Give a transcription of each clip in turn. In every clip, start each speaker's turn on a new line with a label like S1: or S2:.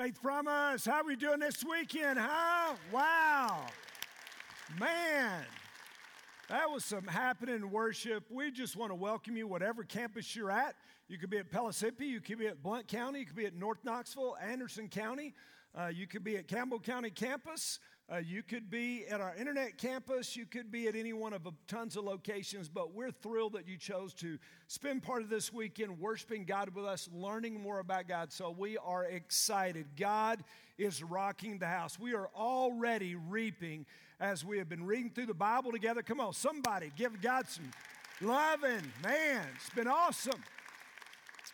S1: Faith Promise, how are we doing this weekend, huh? Wow. Man, that was some happening worship. We just want to welcome you, whatever campus you're at. You could be at Pellissippi, you could be at Blount County, you could be at North Knoxville, Anderson County, uh, you could be at Campbell County campus, uh, you could be at our internet campus, you could be at any one of tons of locations, but we're thrilled that you chose to spend part of this weekend worshiping God with us, learning more about God. So we are excited. God is rocking the house. We are already reaping as we have been reading through the Bible together. Come on, somebody give God some loving. Man, it's been awesome.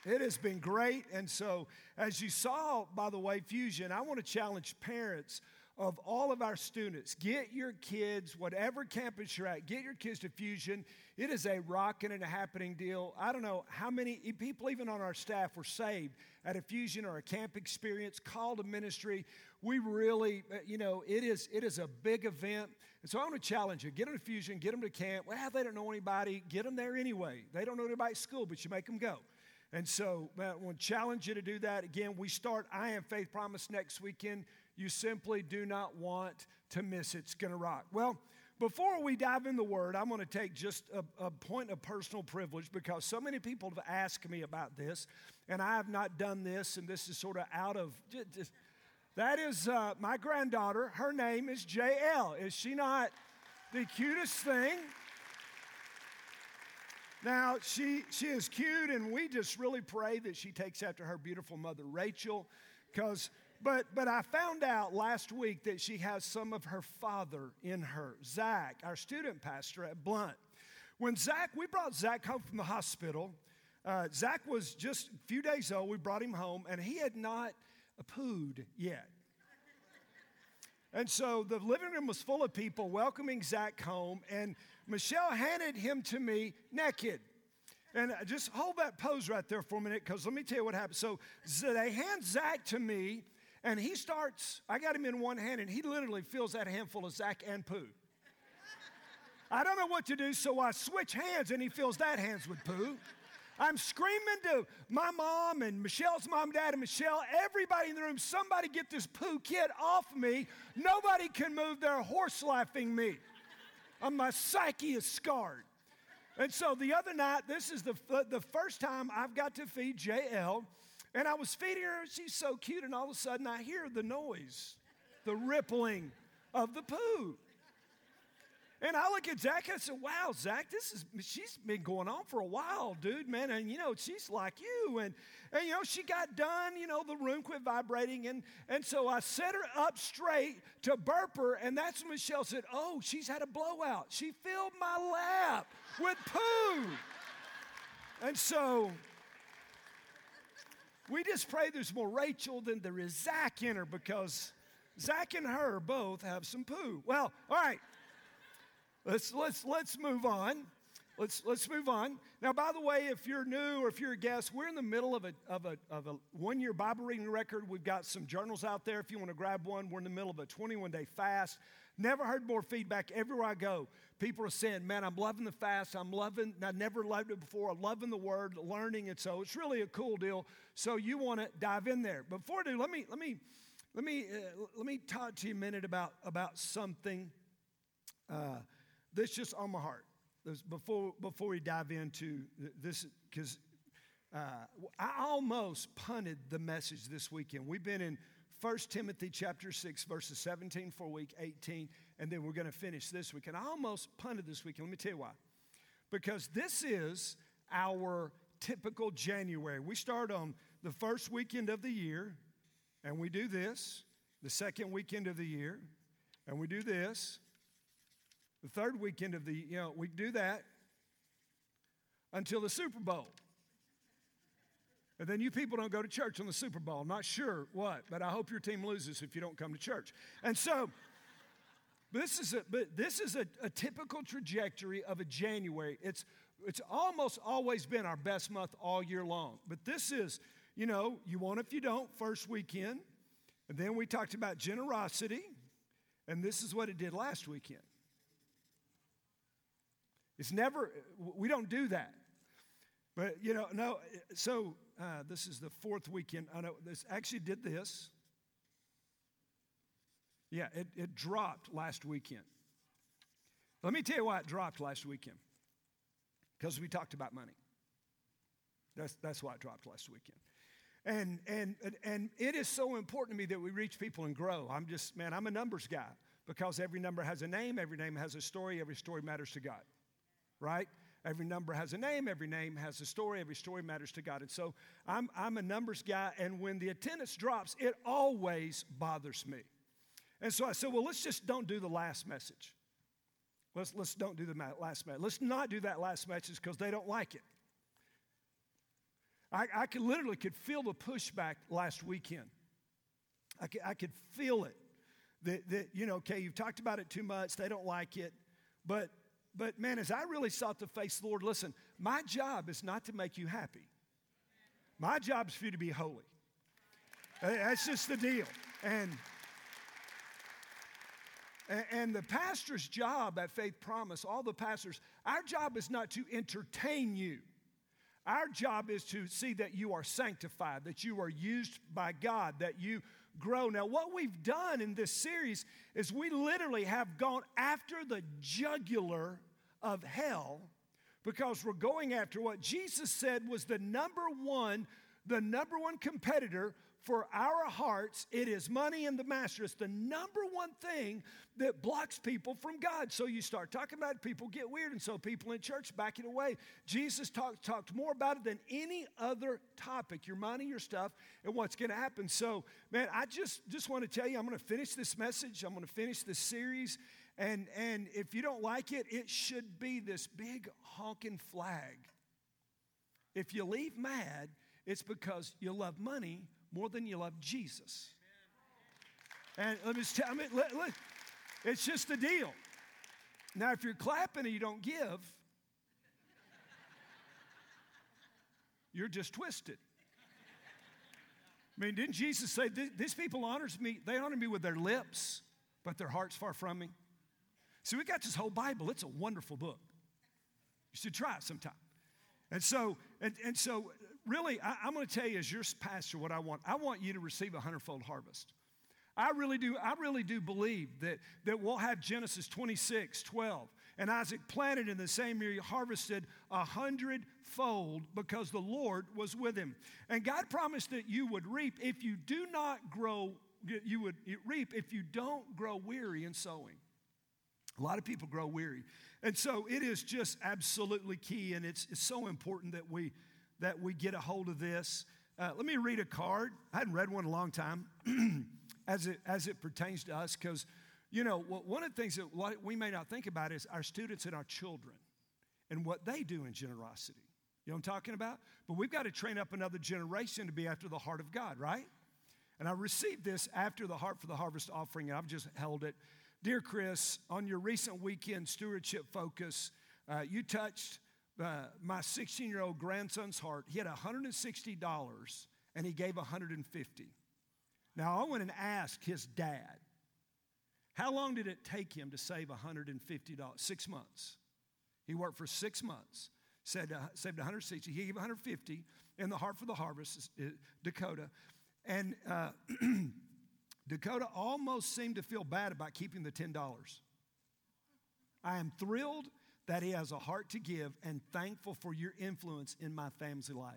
S1: It has been great. And so, as you saw, by the way, Fusion, I want to challenge parents of all of our students. Get your kids, whatever campus you're at, get your kids to Fusion. It is a rocking and a happening deal. I don't know how many people, even on our staff, were saved at a Fusion or a camp experience, called a ministry. We really, uh, you know, it is, it is a big event. And so I want to challenge you get them to Fusion, get them to camp. Well, they don't know anybody, get them there anyway. They don't know anybody at school, but you make them go. And so I want to challenge you to do that. Again, we start I Am Faith Promise next weekend. You simply do not want to miss it. It's going to rock. Well, before we dive in the word, I'm going to take just a, a, point of personal privilege because so many people have asked me about this, and I have not done this, and this is sort of out of. Just, that is uh, my granddaughter. Her name is JL. Is she not the cutest thing? Now, she, she is cute, and we just really pray that she takes after her beautiful mother, Rachel. Because, but, but I found out last week that she has some of her father in her. Zach, our student pastor at Blount. When Zach, we brought Zach home from the hospital. Uh, Zach was just a few days old. We brought him home, and he had not pooed yet. And so the living room was full of people welcoming Zach home, and Michelle handed him to me naked. And just hold that pose right there for a minute, because let me tell you what happened. So they hand Zach to me, and he starts, I got him in one hand, and he literally fills that handful of Zach and poo. I don't know what to do, so I switch hands, and he fills that hands with poo. I'm screaming to my mom and Michelle's mom, dad, and Michelle, everybody in the room, somebody get this poo kid off me. Nobody can move. They're horse laughing me. And my psyche is scarred. And so the other night, this is the, the first time I've got to feed JL. And I was feeding her, she's so cute, and all of a sudden I hear the noise, the rippling of the poo. And I look at Zach and I said, wow, Zach, this is, she's been going on for a while, dude, man. And, you know, she's like you. And, and you know, she got done, you know, the room quit vibrating. And, and so I set her up straight to burp her. And that's when Michelle said, oh, she's had a blowout. She filled my lap with poo. And so we just pray there's more Rachel than there is Zach in her because Zach and her both have some poo. Well, all right. Let's, let's, let's move on. Let's, let's move on. Now, by the way, if you're new or if you're a guest, we're in the middle of a, of a, of a one year Bible reading record. We've got some journals out there if you want to grab one. We're in the middle of a 21 day fast. Never heard more feedback everywhere I go. People are saying, Man, I'm loving the fast. I'm loving, I never loved it before. I'm loving the word, learning it. So it's really a cool deal. So you want to dive in there. Before I do, let me, let me, let me, uh, let me talk to you a minute about, about something. Uh, this just on my heart. Before, before we dive into this, because uh, I almost punted the message this weekend. We've been in 1 Timothy chapter 6, verses 17 for week 18, and then we're going to finish this week. And I almost punted this weekend. Let me tell you why. Because this is our typical January. We start on the first weekend of the year, and we do this. The second weekend of the year, and we do this. The third weekend of the, you know, we do that until the Super Bowl. And then you people don't go to church on the Super Bowl. I'm not sure what, but I hope your team loses if you don't come to church. And so, this is a, but this is a, a typical trajectory of a January. It's, it's almost always been our best month all year long. But this is, you know, you want if you don't, first weekend. And then we talked about generosity. And this is what it did last weekend. It's never, we don't do that. But, you know, no, so uh, this is the fourth weekend. I know this actually did this. Yeah, it, it dropped last weekend. Let me tell you why it dropped last weekend. Because we talked about money. That's, that's why it dropped last weekend. And, and, and it is so important to me that we reach people and grow. I'm just, man, I'm a numbers guy because every number has a name, every name has a story, every story matters to God, right? Every number has a name, every name has a story, every story matters to God. And so I'm, I'm a numbers guy, and when the attendance drops, it always bothers me. And so I said, well, let's just don't do the last message. Let's, let's don't do the last message. Let's not do that last message because they don't like it. I, I could literally could feel the pushback last weekend. I could, I could feel it. That, that, you know, okay, you've talked about it too much, they don't like it. But, but man, as I really sought to face the Lord, listen, my job is not to make you happy. My job is for you to be holy. That's just the deal. And, and the pastor's job at Faith Promise, all the pastors, our job is not to entertain you. Our job is to see that you are sanctified, that you are used by God, that you grow. Now, what we've done in this series is we literally have gone after the jugular of hell because we're going after what Jesus said was the number one, the number one competitor for our hearts, it is money and the master. It's the number one thing that blocks people from God. So you start talking about it, people get weird, and so people in church backing away. Jesus talked, talked more about it than any other topic your money, your stuff, and what's going to happen. So, man, I just, just want to tell you, I'm going to finish this message, I'm going to finish this series. And, and if you don't like it, it should be this big honking flag. If you leave mad, it's because you love money more than you love Jesus. And let me just tell let, let, it's just the deal. Now, if you're clapping and you don't give, you're just twisted. I mean, didn't Jesus say, These people honors me, they honor me with their lips, but their heart's far from me? See, we got this whole Bible. It's a wonderful book. You should try it sometime. And so, and, and so really, I, am going to tell you as your pastor what I want. I want you to receive a hundredfold harvest. I really do, I really do believe that, that we'll have Genesis 26, 12. And Isaac planted in the same year, he harvested a hundredfold because the Lord was with him. And God promised that you would reap if you do not grow, you would reap if you don't grow weary in sowing. A lot of people grow weary. And so it is just absolutely key, and it's, it's so important that we that we get a hold of this. Uh, let me read a card. I hadn't read one in a long time as, it, as it pertains to us because, you know, one of the things that we may not think about is our students and our children and what they do in generosity. You know what I'm talking about? But we've got to train up another generation to be after the heart of God, right? And I received this after the Heart for the Harvest offering, and I've just held it. Dear Chris, on your recent weekend stewardship focus, uh, you touched uh, my 16 year old grandson's heart. He had $160 and he gave 150 Now, I went and asked his dad, how long did it take him to save $150? Six months. He worked for six months, said, uh, saved 160 He gave 150 in the Heart for the Harvest, uh, Dakota. And uh, Dakota almost seemed to feel bad about keeping the $10. I am thrilled that he has a heart to give and thankful for your influence in my family life.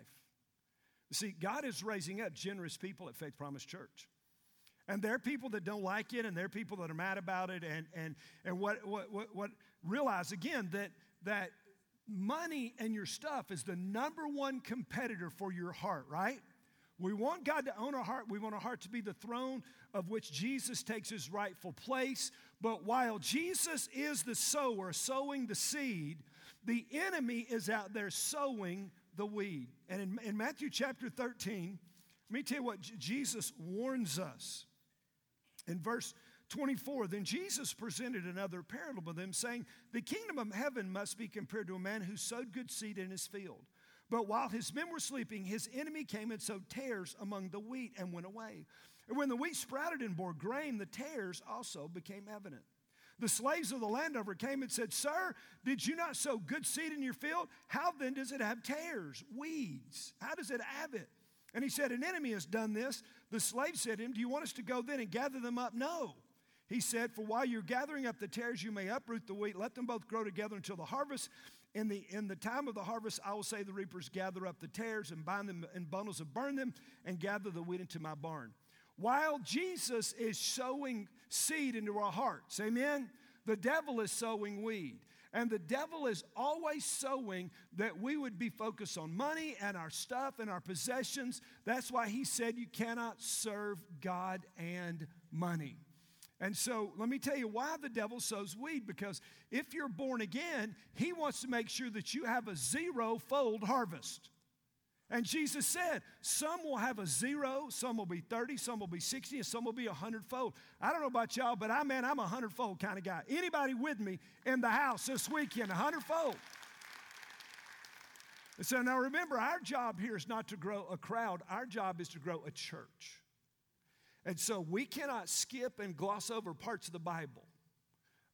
S1: See, God is raising up generous people at Faith Promise Church. And there are people that don't like it, and there are people that are mad about it, and, and, and what, what, what, what realize again that, that money and your stuff is the number one competitor for your heart, right? We want God to own our heart. We want our heart to be the throne of which Jesus takes his rightful place. But while Jesus is the sower, sowing the seed, the enemy is out there sowing the weed. And in, in Matthew chapter 13, let me tell you what Jesus warns us. In verse 24, then Jesus presented another parable to them, saying, The kingdom of heaven must be compared to a man who sowed good seed in his field. But while his men were sleeping, his enemy came and sowed tares among the wheat and went away. And when the wheat sprouted and bore grain, the tares also became evident. The slaves of the landowner came and said, Sir, did you not sow good seed in your field? How then does it have tares, weeds? How does it have it? And he said, An enemy has done this. The slave said to him, Do you want us to go then and gather them up? No. he said, For while you're gathering up the tares, you may uproot the wheat. Let them both grow together until the harvest. In the, in the time of the harvest, I will say the reapers gather up the tares and bind them in bundles and burn them and gather the wheat into my barn. While Jesus is sowing seed into our hearts, amen, the devil is sowing weed. And the devil is always sowing that we would be focused on money and our stuff and our possessions. That's why he said you cannot serve God and money. And so let me tell you why the devil sows weed because if you're born again, he wants to make sure that you have a zero fold harvest. And Jesus said, some will have a zero, some will be 30, some will be 60, and some will be a hundredfold. I don't know about y'all, but I man, I'm a hundredfold kind of guy. Anybody with me in the house this weekend, a hundredfold? So now remember, our job here is not to grow a crowd, our job is to grow a church. And so we cannot skip and gloss over parts of the Bible.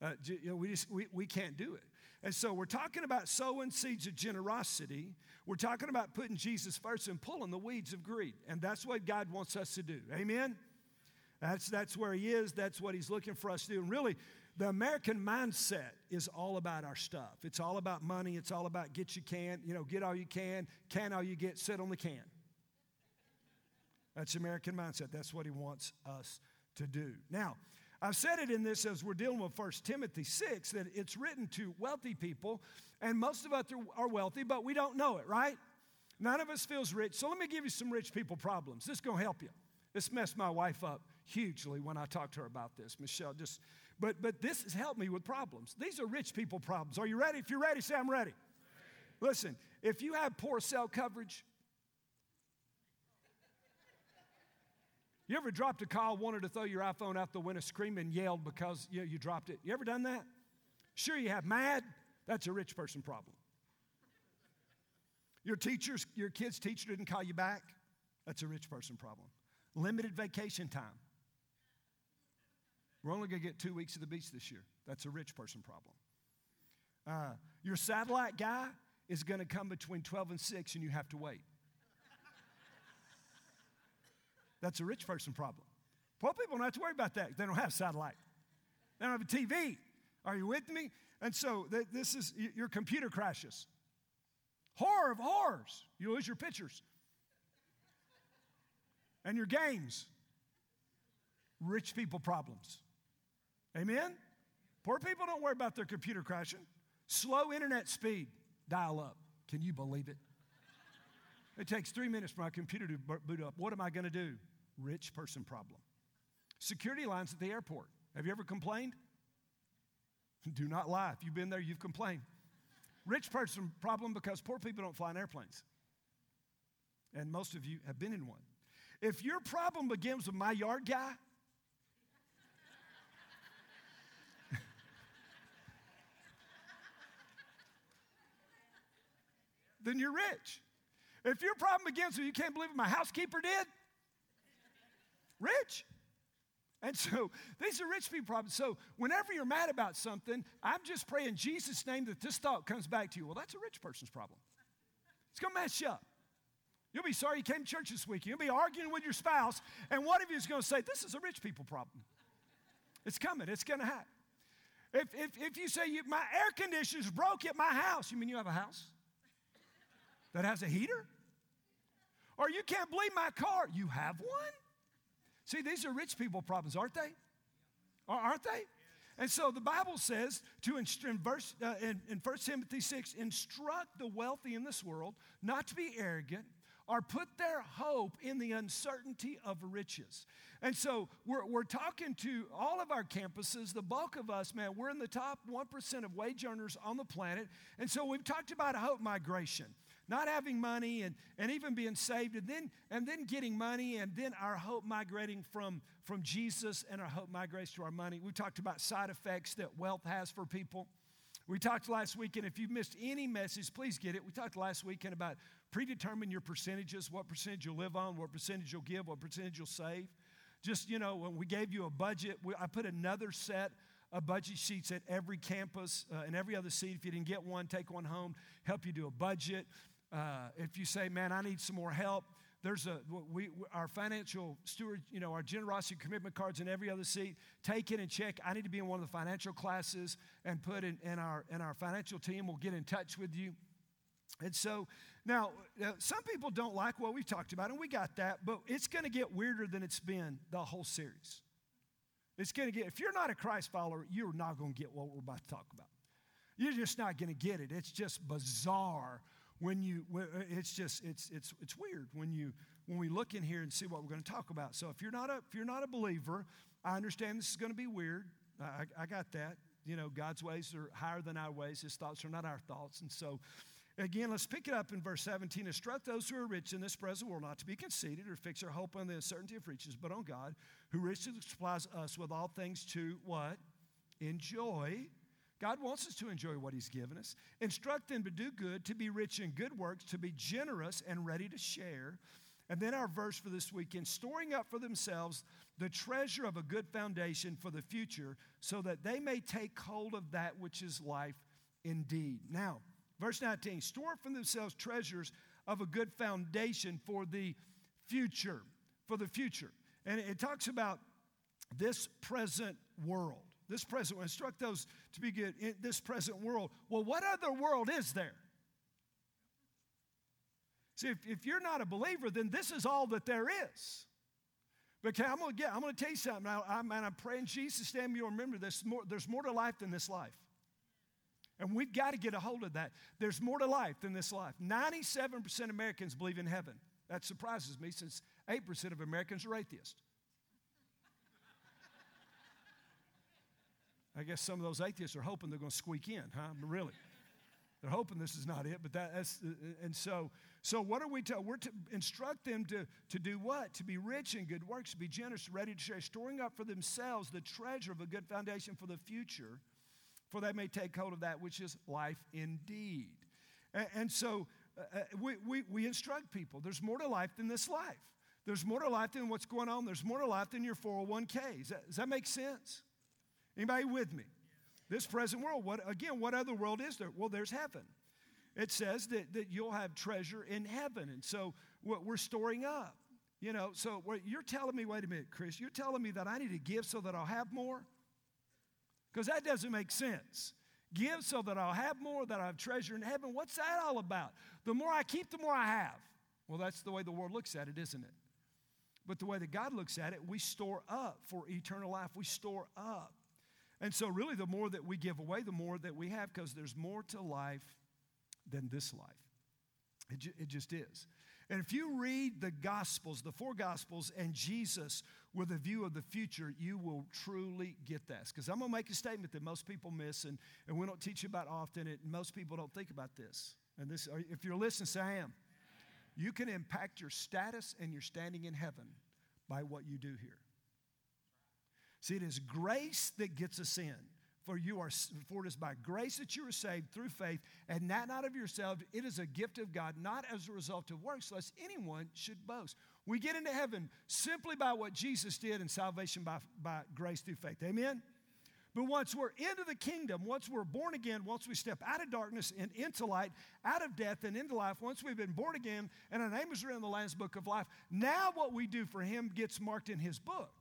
S1: Uh, you know, we, just, we, we can't do it. And so we're talking about sowing seeds of generosity. We're talking about putting Jesus first and pulling the weeds of greed. And that's what God wants us to do. Amen? That's, that's where He is. That's what He's looking for us to do. And really, the American mindset is all about our stuff. It's all about money. It's all about get you can, you know, get all you can, can all you get, sit on the can. That's American mindset. That's what he wants us to do. Now, I've said it in this as we're dealing with 1 Timothy 6 that it's written to wealthy people, and most of us are wealthy, but we don't know it, right? None of us feels rich. So let me give you some rich people problems. This is going to help you. This messed my wife up hugely when I talked to her about this. Michelle just but but this has helped me with problems. These are rich people problems. Are you ready? If you're ready, say I'm ready. Listen, if you have poor cell coverage, You ever dropped a call, wanted to throw your iPhone out the window, screaming, and yelled because you, know, you dropped it? You ever done that? Sure, you have. Mad? That's a rich person problem. Your teachers, your kid's teacher didn't call you back? That's a rich person problem. Limited vacation time. We're only going to get two weeks of the beach this year. That's a rich person problem. Uh, your satellite guy is going to come between 12 and 6 and you have to wait. That's a rich person problem. Poor people don't have to worry about that. They don't have satellite. They don't have a TV. Are you with me? And so th- this is your computer crashes. Horror of horrors. You lose your pictures and your games. Rich people problems. Amen? Poor people don't worry about their computer crashing. Slow internet speed, dial up. Can you believe it? It takes three minutes for my computer to boot up. What am I going to do? rich person problem. Security lines at the airport. Have you ever complained? Do not lie. If you've been there, you've complained. Rich person problem because poor people don't fly in airplanes. And most of you have been in one. If your problem begins with my yard guy, then you're rich. If your problem begins with you can't believe my housekeeper did, rich. And so these are rich people problems. So whenever you're mad about something, I'm just praying in Jesus' name that this thought comes back to you. Well, that's a rich person's problem. It's to mess you up. You'll be sorry you came to church this week. You'll be arguing with your spouse, and one of you is to say, This is a rich people problem. It's coming, it's to happen. If, if, if you say, you, My air conditioner's broke at my house, you mean you have a house that has a heater? Or you can't believe my car, you have one? See, these are rich people problems, aren't they? Aren't they? And so the Bible says to in, verse, uh, in, in 1 Timothy 6 instruct the wealthy in this world not to be arrogant or put their hope in the uncertainty of riches. And so we're, we're talking to all of our campuses, the bulk of us, man, we're in the top 1% of wage earners on the planet. And so we've talked about hope migration not having money and, and even being saved and then and then getting money and then our hope migrating from from jesus and our hope migrates to our money. We talked about side effects that wealth has for people. We talked last weekend if you missed any message please get it. We talked last weekend about predetermine your percentages what percentage you'll live on what percentage you'll give what percentage you'll save. Just you know when we gave you a budget we, i put another set of budget sheets at every campus uh, and every other seat. If you didn't get one take one home help you do a budget uh, if you say, man, I need some more help, there's a we our financial steward, you know, our generosity commitment cards in every other seat. Take it and check. I need to be in one of the financial classes and put in, in our in our financial team will get in touch with you. And so now, uh, some people don't like what we've talked about, and we got that, but it's going to get weirder than it's been the whole series. It's going to get, if you're not a Christ follower, you're not going to get what we're about to talk about. You're just not going to get it. It's just bizarre when you, uh, it's just, it's, it's, it's weird when you, when we look in here and see what we're going to talk about. So if you're not a, if you're not a believer, I understand this is going to be weird. I, I got that. You know, God's ways are higher than our ways. His thoughts are not our thoughts. And so, Again, let's pick it up in verse 17. Instruct those who are rich in this present world not to be conceited or fix their hope on the uncertainty of riches, but on God, who richly supplies us with all things to what? Enjoy. God wants us to enjoy what He's given us. Instruct them to do good, to be rich in good works, to be generous and ready to share. And then our verse for this weekend storing up for themselves the treasure of a good foundation for the future, so that they may take hold of that which is life indeed. Now, Verse 19 store for themselves treasures of a good foundation for the future. For the future. And it talks about this present world. This present, instruct those to be good in this present world. Well, what other world is there? See, if, if you're not a believer, then this is all that there is. But I'm gonna I'm gonna tell you something. I, I'm, and I'm praying Jesus' name you'll remember this. More, there's more to life than this life. And we've got to get a hold of that. There's more to life than this life. 97% of Americans believe in heaven. That surprises me since 8% of Americans are atheists. I guess some of those atheists are hoping they're going to squeak in, huh? Really. They're hoping this is not it, but that, that's, and so, so what are we to, we're to instruct them to, to do what? To be rich in good works, to be generous, ready to share, storing up for themselves the treasure of a good foundation for the future for they may take hold of that which is life indeed. And, and so uh, uh, we, we, we instruct people there's more to life than this life. There's more to life than what's going on. There's more to life than your 401k. Does that, does that make sense? Anybody with me? This present world, what again, what other world is there? Well, there's heaven. It says that, that you'll have treasure in heaven. And so what we're storing up. You know, so you're telling me, wait a minute, Chris, you're telling me that I need to give so that I'll have more? Because that doesn't make sense. Give so that I'll have more, that I'll have treasure in heaven. What's that all about? The more I keep, the more I have. Well, that's the way the world looks at it, isn't it? But the way that God looks at it, we store up for eternal life. We store up. And so, really, the more that we give away, the more that we have, because there's more to life than this life. It, ju- it just is. And if you read the Gospels, the four Gospels, and Jesus with a view of the future, you will truly get this. Because I'm going to make a statement that most people miss, and, and we don't teach about often, and most people don't think about this. And this, if you're listening, say, I am. You can impact your status and your standing in heaven by what you do here. See, it is grace that gets us in. For you are for it is by grace that you are saved through faith, and that not of yourselves. It is a gift of God, not as a result of works, lest anyone should boast. We get into heaven simply by what Jesus did and salvation by, by grace through faith. Amen? But once we're into the kingdom, once we're born again, once we step out of darkness and into light, out of death and into life, once we've been born again and our name is written in the Lamb's book of life, now what we do for him gets marked in his book.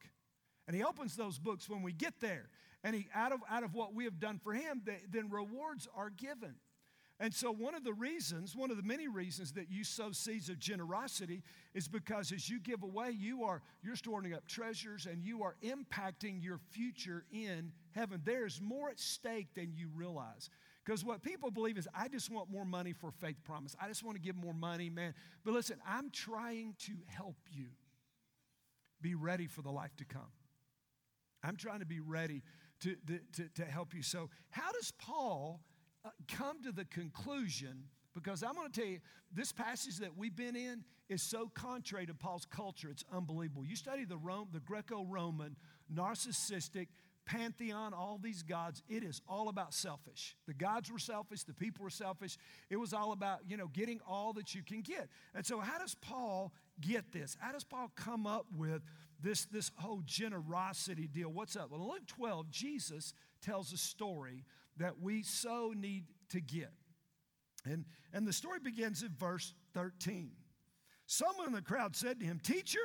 S1: And he opens those books when we get there and he, out, of, out of what we have done for him, then rewards are given. And so, one of the reasons, one of the many reasons that you sow seeds of generosity is because as you give away, you are you're storing up treasures and you are impacting your future in heaven. There's more at stake than you realize. Because what people believe is, I just want more money for faith promise. I just want to give more money, man. But listen, I'm trying to help you be ready for the life to come. I'm trying to be ready to, to, to help you. So, how does Paul uh, come to the conclusion? Because I'm going to tell you, this passage that we've been in is so contrary to Paul's culture, it's unbelievable. You study the, Rome, the Greco Roman, narcissistic, pantheon, all these gods, it is all about selfish. The gods were selfish, the people were selfish. It was all about, you know, getting all that you can get. And so, how does Paul get this? How does Paul come up with this, this whole generosity deal. What's up? Well, in Luke 12, Jesus tells a story that we so need to get. And, and the story begins in verse 13. Someone in the crowd said to him, Teacher,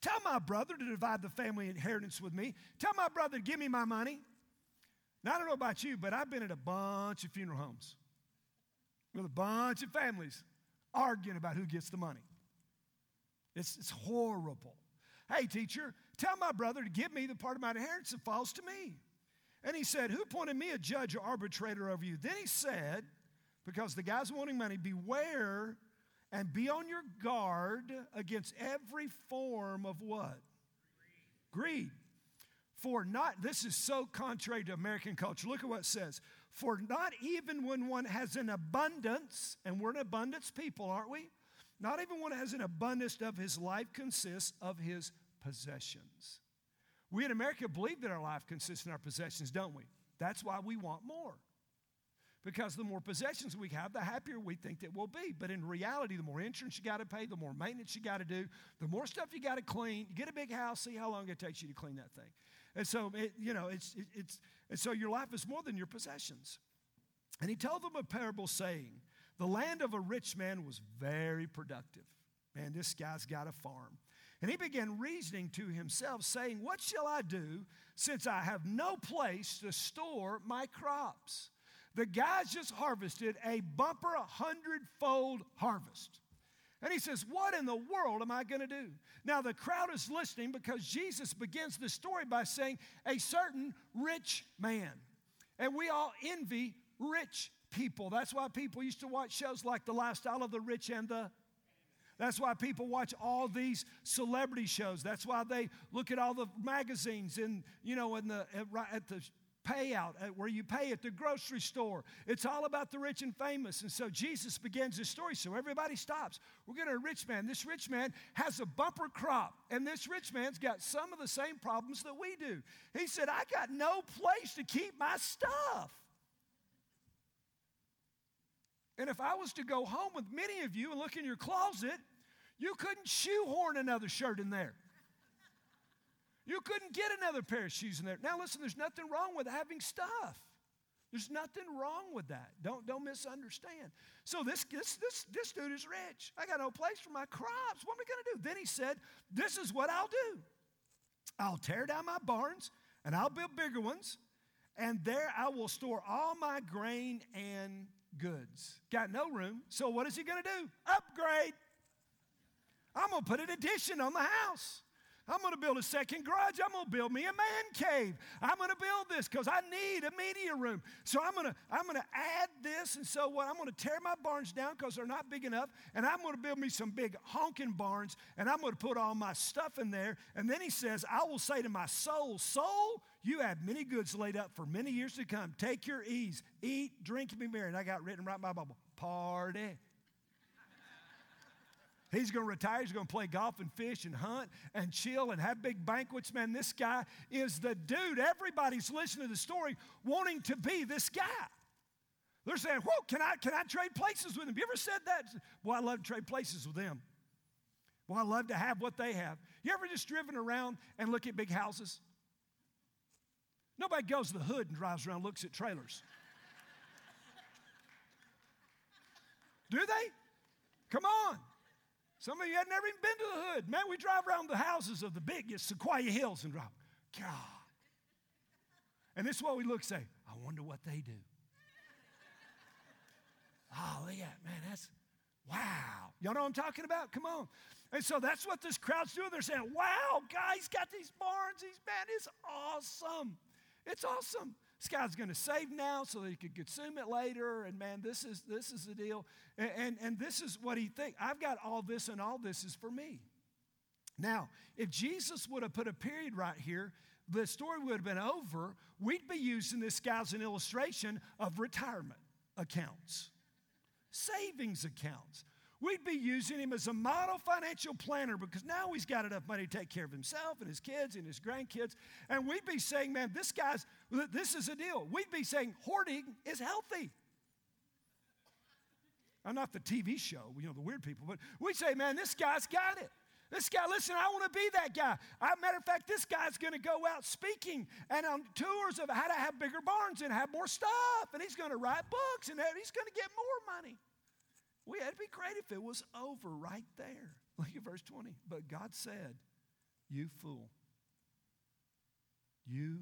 S1: tell my brother to divide the family inheritance with me. Tell my brother to give me my money. Now, I don't know about you, but I've been at a bunch of funeral homes with a bunch of families arguing about who gets the money. It's, it's horrible. Hey, teacher, tell my brother to give me the part of my inheritance that falls to me. And he said, Who appointed me a judge or arbitrator over you? Then he said, Because the guy's wanting money, beware and be on your guard against every form of what? Greed. Greed. For not, this is so contrary to American culture. Look at what it says. For not even when one has an abundance, and we're an abundance people, aren't we? Not even when one has an abundance of his life consists of his possessions. We in America believe that our life consists in our possessions, don't we? That's why we want more. Because the more possessions we have, the happier we think that we'll be. But in reality, the more insurance you got to pay, the more maintenance you got to do, the more stuff you got to clean. Get a big house, see how long it takes you to clean that thing. And so, it, you know, it's, it, it's, and so your life is more than your possessions. And he told them a parable saying, The land of a rich man was very productive. Man, this guy's got a farm. And he began reasoning to himself, saying, What shall I do since I have no place to store my crops? The guy's just harvested a bumper, a hundredfold harvest. And he says, What in the world am I going to do? Now, the crowd is listening because Jesus begins the story by saying, A certain rich man. And we all envy rich people. That's why people used to watch shows like The Lifestyle of the Rich and the that's why people watch all these celebrity shows. That's why they look at all the magazines in, you know, in the, at, at the payout where you pay at the grocery store. It's all about the rich and famous. And so Jesus begins this story. So everybody stops. We're getting a rich man. This rich man has a bumper crop, and this rich man's got some of the same problems that we do. He said, I got no place to keep my stuff. And if I was to go home with many of you and look in your closet, you couldn't shoehorn another shirt in there. You couldn't get another pair of shoes in there. Now, listen, there's nothing wrong with having stuff. There's nothing wrong with that. Don't, don't misunderstand. So this, this, this, this dude is rich. I got no place for my crops. What am I going to do? Then he said, This is what I'll do. I'll tear down my barns and I'll build bigger ones, and there I will store all my grain and goods. Got no room. So what is he going to do? Upgrade. I'm going to put an addition on the house. I'm going to build a second garage. I'm going to build me a man cave. I'm going to build this because I need a media room. So I'm going to I'm going to add this. And so what? I'm going to tear my barns down because they're not big enough. And I'm going to build me some big honking barns. And I'm going to put all my stuff in there. And then he says, I will say to my soul, soul, you have many goods laid up for many years to come. Take your ease, eat, drink, and be merry. And I got written right in my Bible, party. He's going to retire. He's going to play golf and fish and hunt and chill and have big banquets. Man, this guy is the dude. Everybody's listening to the story wanting to be this guy. They're saying, Whoa, can I, can I trade places with him? You ever said that? Well, I love to trade places with them. Well, I love to have what they have. You ever just driven around and look at big houses? Nobody goes to the hood and drives around looks at trailers. Do they? Come on. Some of you had never even been to the hood. Man, we drive around the houses of the biggest Sequoia Hills and drop, God. And this is what we look say, I wonder what they do. oh, yeah, man, that's wow. Y'all know what I'm talking about? Come on. And so that's what this crowd's doing. They're saying, wow, guys got these barns. These, man, it's awesome. It's awesome. This guy's going to save now so that he could consume it later. And man, this is this is the deal. And, and, and this is what he thinks. I've got all this, and all this is for me. Now, if Jesus would have put a period right here, the story would have been over. We'd be using this guy as an illustration of retirement accounts, savings accounts. We'd be using him as a model financial planner because now he's got enough money to take care of himself and his kids and his grandkids. And we'd be saying, man, this guy's, this is a deal. We'd be saying hoarding is healthy. I'm not the TV show, you know, the weird people, but we say, man, this guy's got it. This guy, listen, I want to be that guy. A matter of fact, this guy's going to go out speaking and on tours of how to have bigger barns and have more stuff. And he's going to write books and he's going to get more money. We had to be great if it was over right there. Look at verse 20. But God said, You fool. You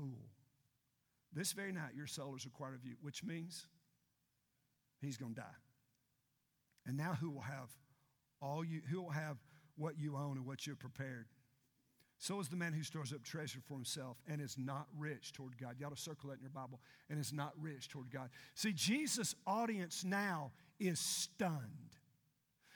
S1: fool. This very night your soul is required of you, which means he's going to die. And now who will have all you who will have what you own and what you have prepared? So is the man who stores up treasure for himself and is not rich toward God. You ought to circle that in your Bible. And is not rich toward God. See, Jesus' audience now is stunned.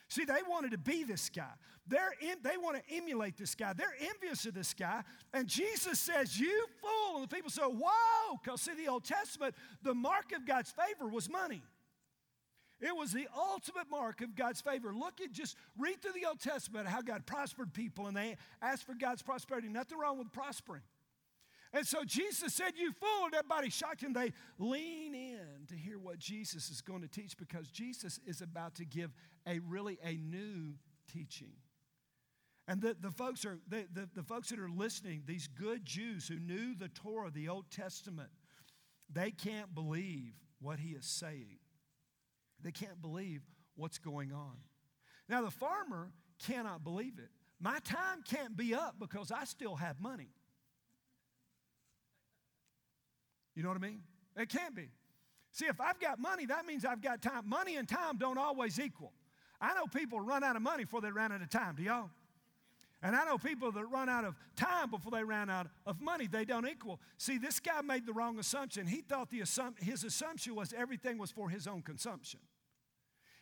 S1: See, they wanted to be this guy. They're in, they want to emulate this guy. They're envious of this guy. And Jesus says, You fool. And the people say, Whoa. Because, see, the Old Testament, the mark of God's favor was money. It was the ultimate mark of God's favor. Look at just read through the Old Testament how God prospered people and they asked for God's prosperity. Nothing wrong with prospering. And so Jesus said, You fool. And everybody shocked and they lean in to hear what Jesus is going to teach because Jesus is about to give a really a new teaching. And the, the folks are the, the, the folks that are listening, these good Jews who knew the Torah, the Old Testament, they can't believe what he is saying. They can't believe what's going on. Now, the farmer cannot believe it. My time can't be up because I still have money. You know what I mean? It can't be. See, if I've got money, that means I've got time. Money and time don't always equal. I know people run out of money before they run out of time. Do y'all? And I know people that run out of time before they ran out of money. They don't equal. See, this guy made the wrong assumption. He thought the assum- his assumption was everything was for his own consumption.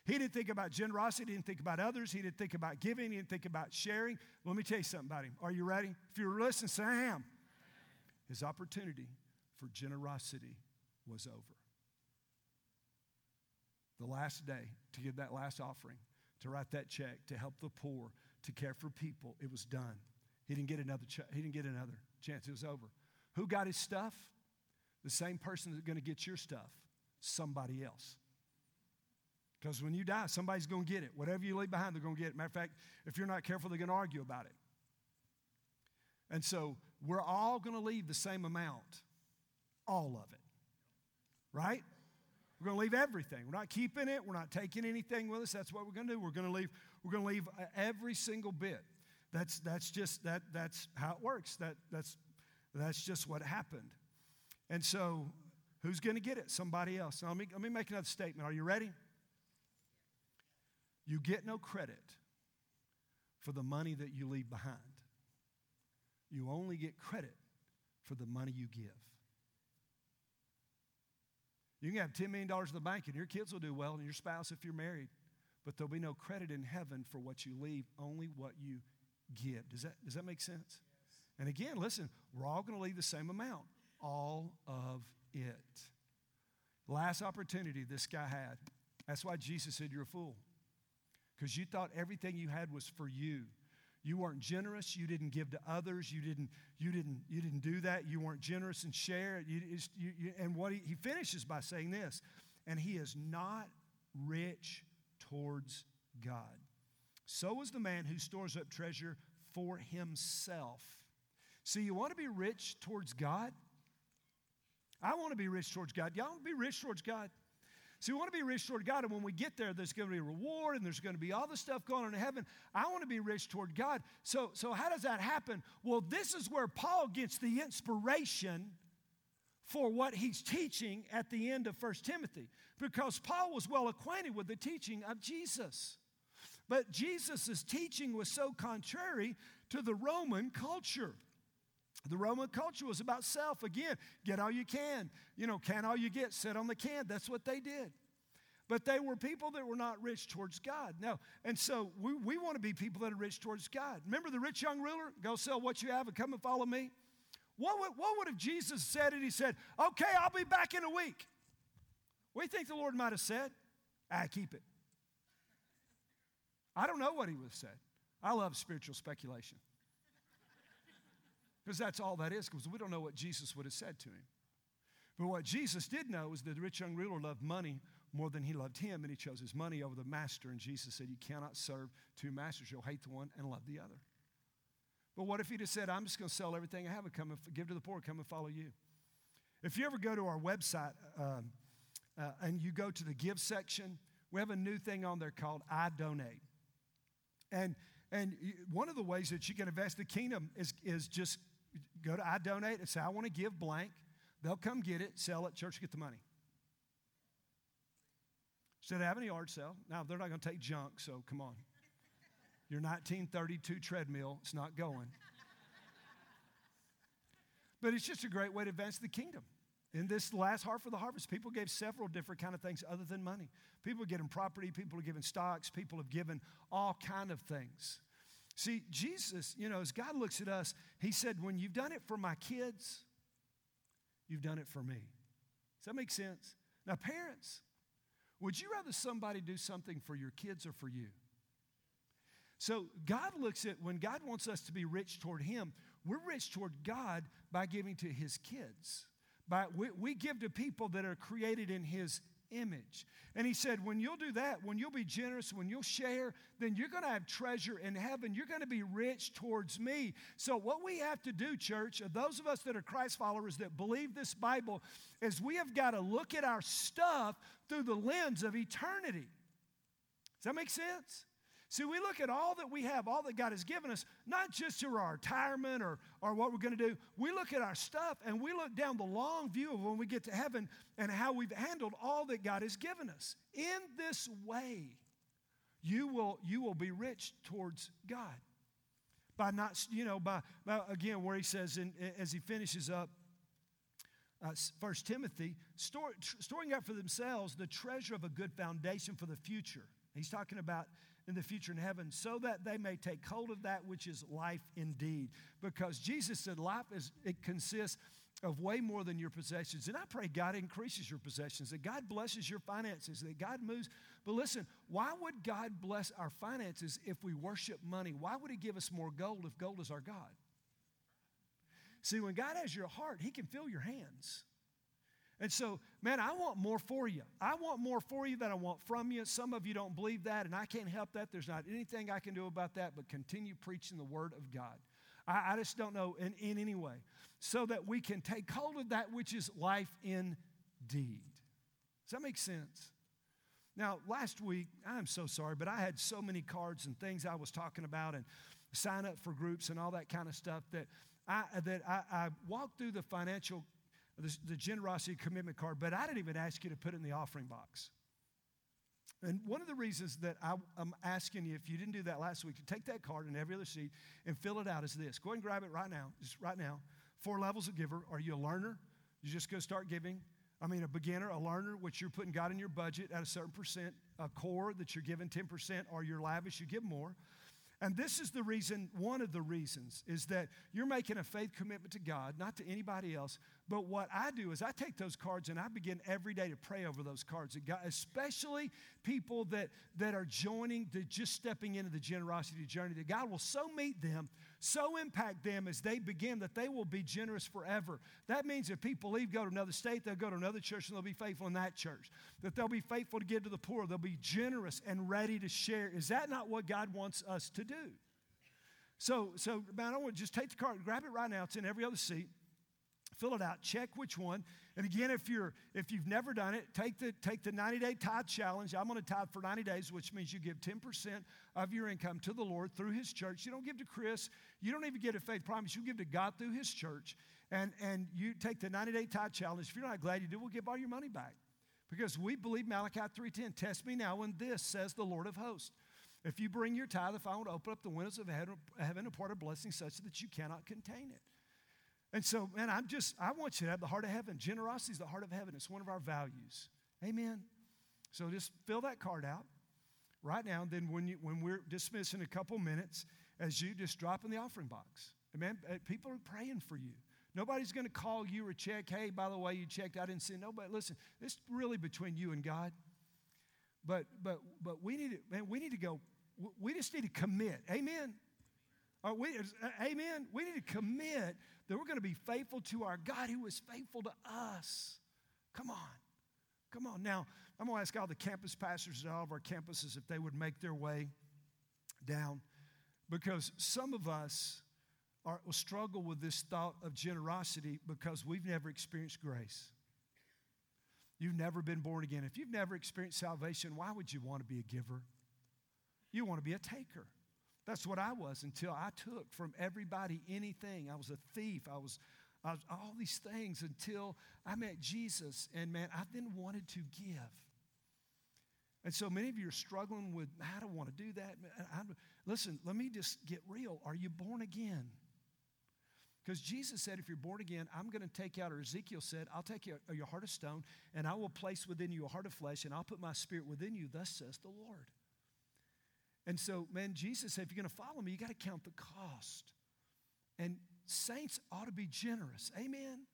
S1: He didn't think about generosity, he didn't think about others, he didn't think about giving, he didn't think about sharing. Let me tell you something about him. Are you ready? If you're listening, say I am. His opportunity for generosity was over. The last day to give that last offering, to write that check, to help the poor, to care for people, it was done. He didn't get another ch- he didn't get another chance. It was over. Who got his stuff? The same person that's going to get your stuff. Somebody else. Because when you die, somebody's going to get it. Whatever you leave behind, they're going to get it. Matter of fact, if you're not careful, they're going to argue about it. And so we're all going to leave the same amount. All of it. Right? We're going to leave everything. We're not keeping it. We're not taking anything with us. That's what we're going to do. We're going to leave. We're going to leave uh, every single bit. That's that's just that that's how it works. That that's that's just what happened. And so, who's going to get it? Somebody else. Now, let me let me make another statement. Are you ready? You get no credit for the money that you leave behind. You only get credit for the money you give. You can have $10 million in the bank and your kids will do well, and your spouse if you're married, but there'll be no credit in heaven for what you leave, only what you give. Does that, does that make sense? Yes. And again, listen, we're all going to leave the same amount, all of it. Last opportunity this guy had. That's why Jesus said, You're a fool because you thought everything you had was for you. You weren't generous. You didn't give to others. You didn't, you didn't, you didn't do that. You weren't generous and share. You, you, you, and what he, he finishes by saying this, and he is not rich towards God. So is the man who stores up treasure for himself. See, you want to be rich towards God? I want to be rich towards God. Y'all want to be rich towards God? See, we want to be rich toward God, and when we get there, there's going to be a reward, and there's going to be all the stuff going on in heaven. I want to be rich toward God. So, so how does that happen? Well, this is where Paul gets the inspiration for what he's teaching at the end of 1 Timothy, because Paul was well acquainted with the teaching of Jesus. But Jesus' teaching was so contrary to the Roman culture. The Roman culture was about self. Again, get all you can. You know, can all you get, sit on the can. That's what they did. But they were people that were not rich towards God. No. And so we, we want to be people that are rich towards God. Remember the rich young ruler? Go sell what you have and come and follow me. What would, what would if Jesus said and He said, Okay, I'll be back in a week. What do you think the Lord might have said? I keep it. I don't know what he would have said. I love spiritual speculation. Because that's all that is, because we don't know what Jesus would have said to him. But what Jesus did know is that the rich young ruler loved money more than he loved him, and he chose his money over the master. And Jesus said, You cannot serve two masters. You'll hate the one and love the other. But what if he just said, I'm just going to sell everything I have and come and give to the poor, come and follow you? If you ever go to our website um, uh, and you go to the give section, we have a new thing on there called I Donate. And, and one of the ways that you can invest the kingdom is, is just go to I donate and say, I want to give blank. They'll come get it, sell it, church get the money. Instead of having a yard sale. Now, they're not going to take junk, so come on. Your 1932 treadmill, it's not going. but it's just a great way to advance the kingdom. In this last half of the harvest, people gave several different kind of things other than money. People are giving property, people are giving stocks, people have given all kind of things. See, Jesus, you know, as God looks at us, he said, when you've done it for my kids, you've done it for me. Does that make sense? Now, parents, would you rather somebody do something for your kids or for you? So God looks at when God wants us to be rich toward Him, we're rich toward God by giving to His kids. By, we, we give to people that are created in His image. And He said, when you'll do that, when you'll be generous, when you'll share, then you're going to have treasure in heaven. You're going to be rich towards me. So, what we have to do, church, of those of us that are Christ followers that believe this Bible, is we have got to look at our stuff through the lens of eternity. Does that make sense? See, we look at all that we have, all that God has given us, not just to our retirement or, or what we're going to do. We look at our stuff and we look down the long view of when we get to heaven and how we've handled all that God has given us. In this way, you will, you will be rich towards God. By not, you know, by, by again, where he says, in, as he finishes up, uh, First Timothy, store, storing up for themselves the treasure of a good foundation for the future. He's talking about in the future in heaven so that they may take hold of that which is life indeed. Because jesus said life is it consists of way more than your possessions. And i pray god increases your possessions that god blesses your finances that god moves. But listen why would god bless our finances if we worship money? Why would he give us more gold if gold is our god? See when god has your heart he can fill your hands and so, man, I want more for you. I want more for you than I want from you. Some of you don't believe that, and I can't help that. There's not anything I can do about that but continue preaching the Word of God. I, I just don't know in, in any way. So that we can take hold of that which is life indeed. Does that make sense? Now, last week, I'm so sorry, but I had so many cards and things I was talking about and sign up for groups and all that kind of stuff that I, that I, I walked through the financial the, the generosity commitment card, but I didn't even ask you to put it in the offering box. And one of the reasons that I, am asking you, if you didn't do that last week, to take that card in every other seat and fill it out is this. Go ahead and grab it right now, just right now. Four levels of giver. Are you a learner? You just go start giving. I mean, a beginner, a learner, which you're putting God in your budget at a certain percent, a core that you're giving 10%, or you're lavish, you give more. And this is the reason, one of the reasons, is that you're making a faith commitment to God, not to anybody else. But what I do is I take those cards and I begin every day to pray over those cards. especially people that, that are joining, that just stepping into the generosity journey, that God will so meet them, so impact them as they begin that they will be generous forever. That means if people leave, go to another state, they'll go to another church and they'll be faithful in that church. That they'll be faithful to give to the poor, they'll be generous and ready to share. Is that not what God wants us to do? So, so man, I want to just take the card, grab it right now. It's in every other seat fill it out. Check which one. And again if you're if you've never done it take the take the 90 day tithe challenge. I'm going to tithe for 90 days which means you give 10% of your income to the lord through his church. You don't give to chris. You don't even get a faith promise. You give to god through his church. And and you take the 90 day tithe challenge. If you're not glad you do we'll give all your money back. Because we believe malachi 3.10 test me now when this says the lord of hosts. If you bring your tithe if i to open up the windows of heaven and pour a blessing such that you cannot contain it and so, man, I'm just, I want you to have the heart of heaven. Generosity is the heart of heaven. It's one of our values. Amen. So just fill that card out right now. Then when, you, when we're dismissing a couple minutes, as you just drop in the offering box. Amen. Uh, people are praying for you. Nobody's going to call you or check, hey, by the way, you checked. I didn't see nobody. Listen, it's really between you and God. But but but we need to, man, we need to go, we just need to commit. Amen. Or we, uh, amen. We need to commit that we're going to be faithful to our God who is faithful to us. Come on. Come on. Now, I'm going to ask all the campus pastors at all of our campuses if they would make their way down because some of us are, will struggle with this thought of generosity because we've never experienced grace. You've never been born again. If you've never experienced salvation, why would you want to be a giver? You want to be a taker. That's what I was until I took from everybody anything. I was a thief. I was, I was all these things until I met Jesus. And man, I then wanted to give. And so many of you are struggling with, I don't want to do that. I, listen, let me just get real. Are you born again? Because Jesus said, if you're born again, I'm going to take out, or Ezekiel said, I'll take your, your heart of stone, and I will place within you a heart of flesh, and I'll put my spirit within you. Thus says the Lord. And so, man, Jesus said, if you're going to follow me, you got to count the cost. And saints ought to be generous. Amen.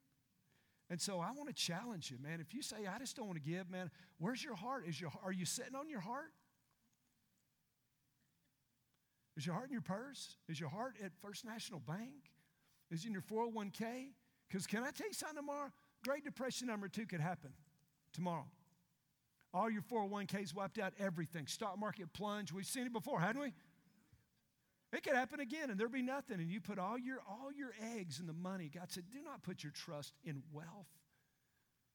S1: And so I want to challenge you, man. If you say, I just don't want to give, man, where's your heart? Is your, are you sitting on your heart? Is your heart in your purse? Is your heart at First National Bank? Is it in your 401k? Because can I tell you something tomorrow? Great Depression number two could happen tomorrow. All your 401ks wiped out, everything. Stock market plunge. We've seen it before, hadn't we? It could happen again and there'd be nothing. And you put all your all your eggs in the money. God said, do not put your trust in wealth.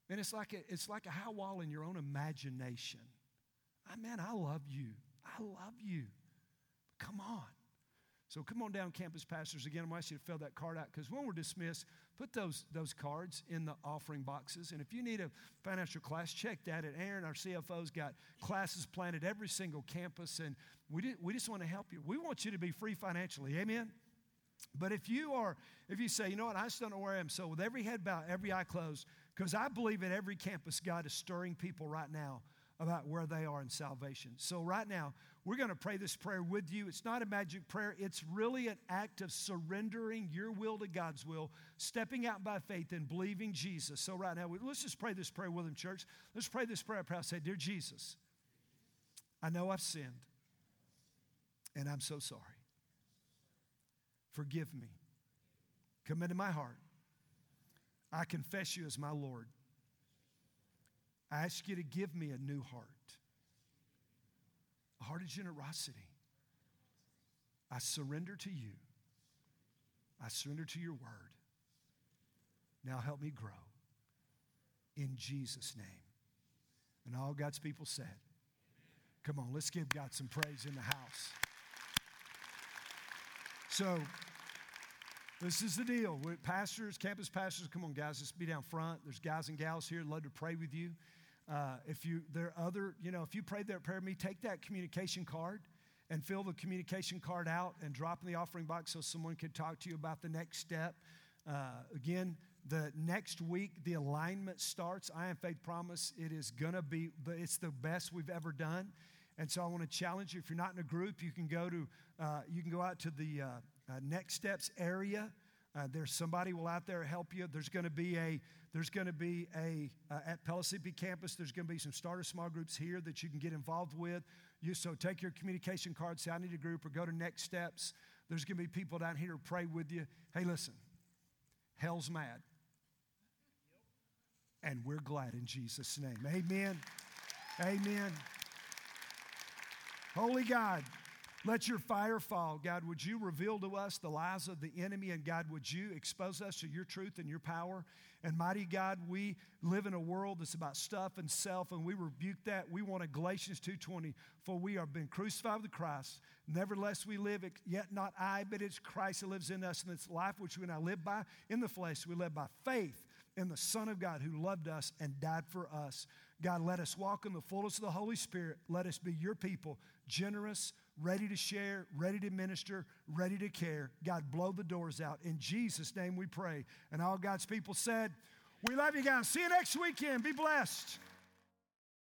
S1: And it's like a, it's like a how wall in your own imagination. I man, I love you. I love you. Come on. So come on down, campus pastors. Again, I want you to fill that card out because when we're dismissed, put those, those cards in the offering boxes. And if you need a financial class, check that at Aaron. Our CFO's got classes planned at every single campus, and we, did, we just want to help you. We want you to be free financially. Amen? But if you are, if you say, you know what, I just don't know where I am, so with every head bowed, every eye closed, because I believe at every campus, God is stirring people right now about where they are in salvation. So, right now, we're going to pray this prayer with you. It's not a magic prayer, it's really an act of surrendering your will to God's will, stepping out by faith and believing Jesus. So, right now, let's just pray this prayer with him, church. Let's pray this prayer. I say, Dear Jesus, I know I've sinned, and I'm so sorry. Forgive me. Come into my heart. I confess you as my Lord. I ask you to give me a new heart, a heart of generosity. I surrender to you. I surrender to your word. Now help me grow. In Jesus' name. And all God's people said, Come on, let's give God some praise in the house. So, this is the deal. With pastors, campus pastors, come on, guys, let's be down front. There's guys and gals here. Love to pray with you. Uh, if you there are other, you know, if you prayed that prayer me, take that communication card and fill the communication card out and drop in the offering box so someone could talk to you about the next step. Uh, again, the next week the alignment starts. I am Faith Promise. It is gonna be, it's the best we've ever done. And so I want to challenge you. If you're not in a group, you can go to, uh, you can go out to the uh, uh, next steps area. Uh, there's somebody will out there help you. There's going to be a there's going to be a, uh, at Pellissippi campus, there's going to be some starter small groups here that you can get involved with. You, so take your communication card, say, I need a group, or go to Next Steps. There's going to be people down here to pray with you. Hey, listen, hell's mad. And we're glad in Jesus' name. Amen. Amen. Holy God. Let your fire fall. God, would you reveal to us the lies of the enemy? And God, would you expose us to your truth and your power? And mighty God, we live in a world that's about stuff and self, and we rebuke that. We want a Galatians 2.20, for we have been crucified with Christ. Nevertheless, we live, yet not I, but it's Christ that lives in us, and it's life which we now live by in the flesh. We live by faith in the Son of God who loved us and died for us. God, let us walk in the fullness of the Holy Spirit. Let us be your people, generous, ready to share, ready to minister, ready to care. God, blow the doors out. In Jesus' name we pray. And all God's people said, We love you guys. See you next weekend. Be blessed.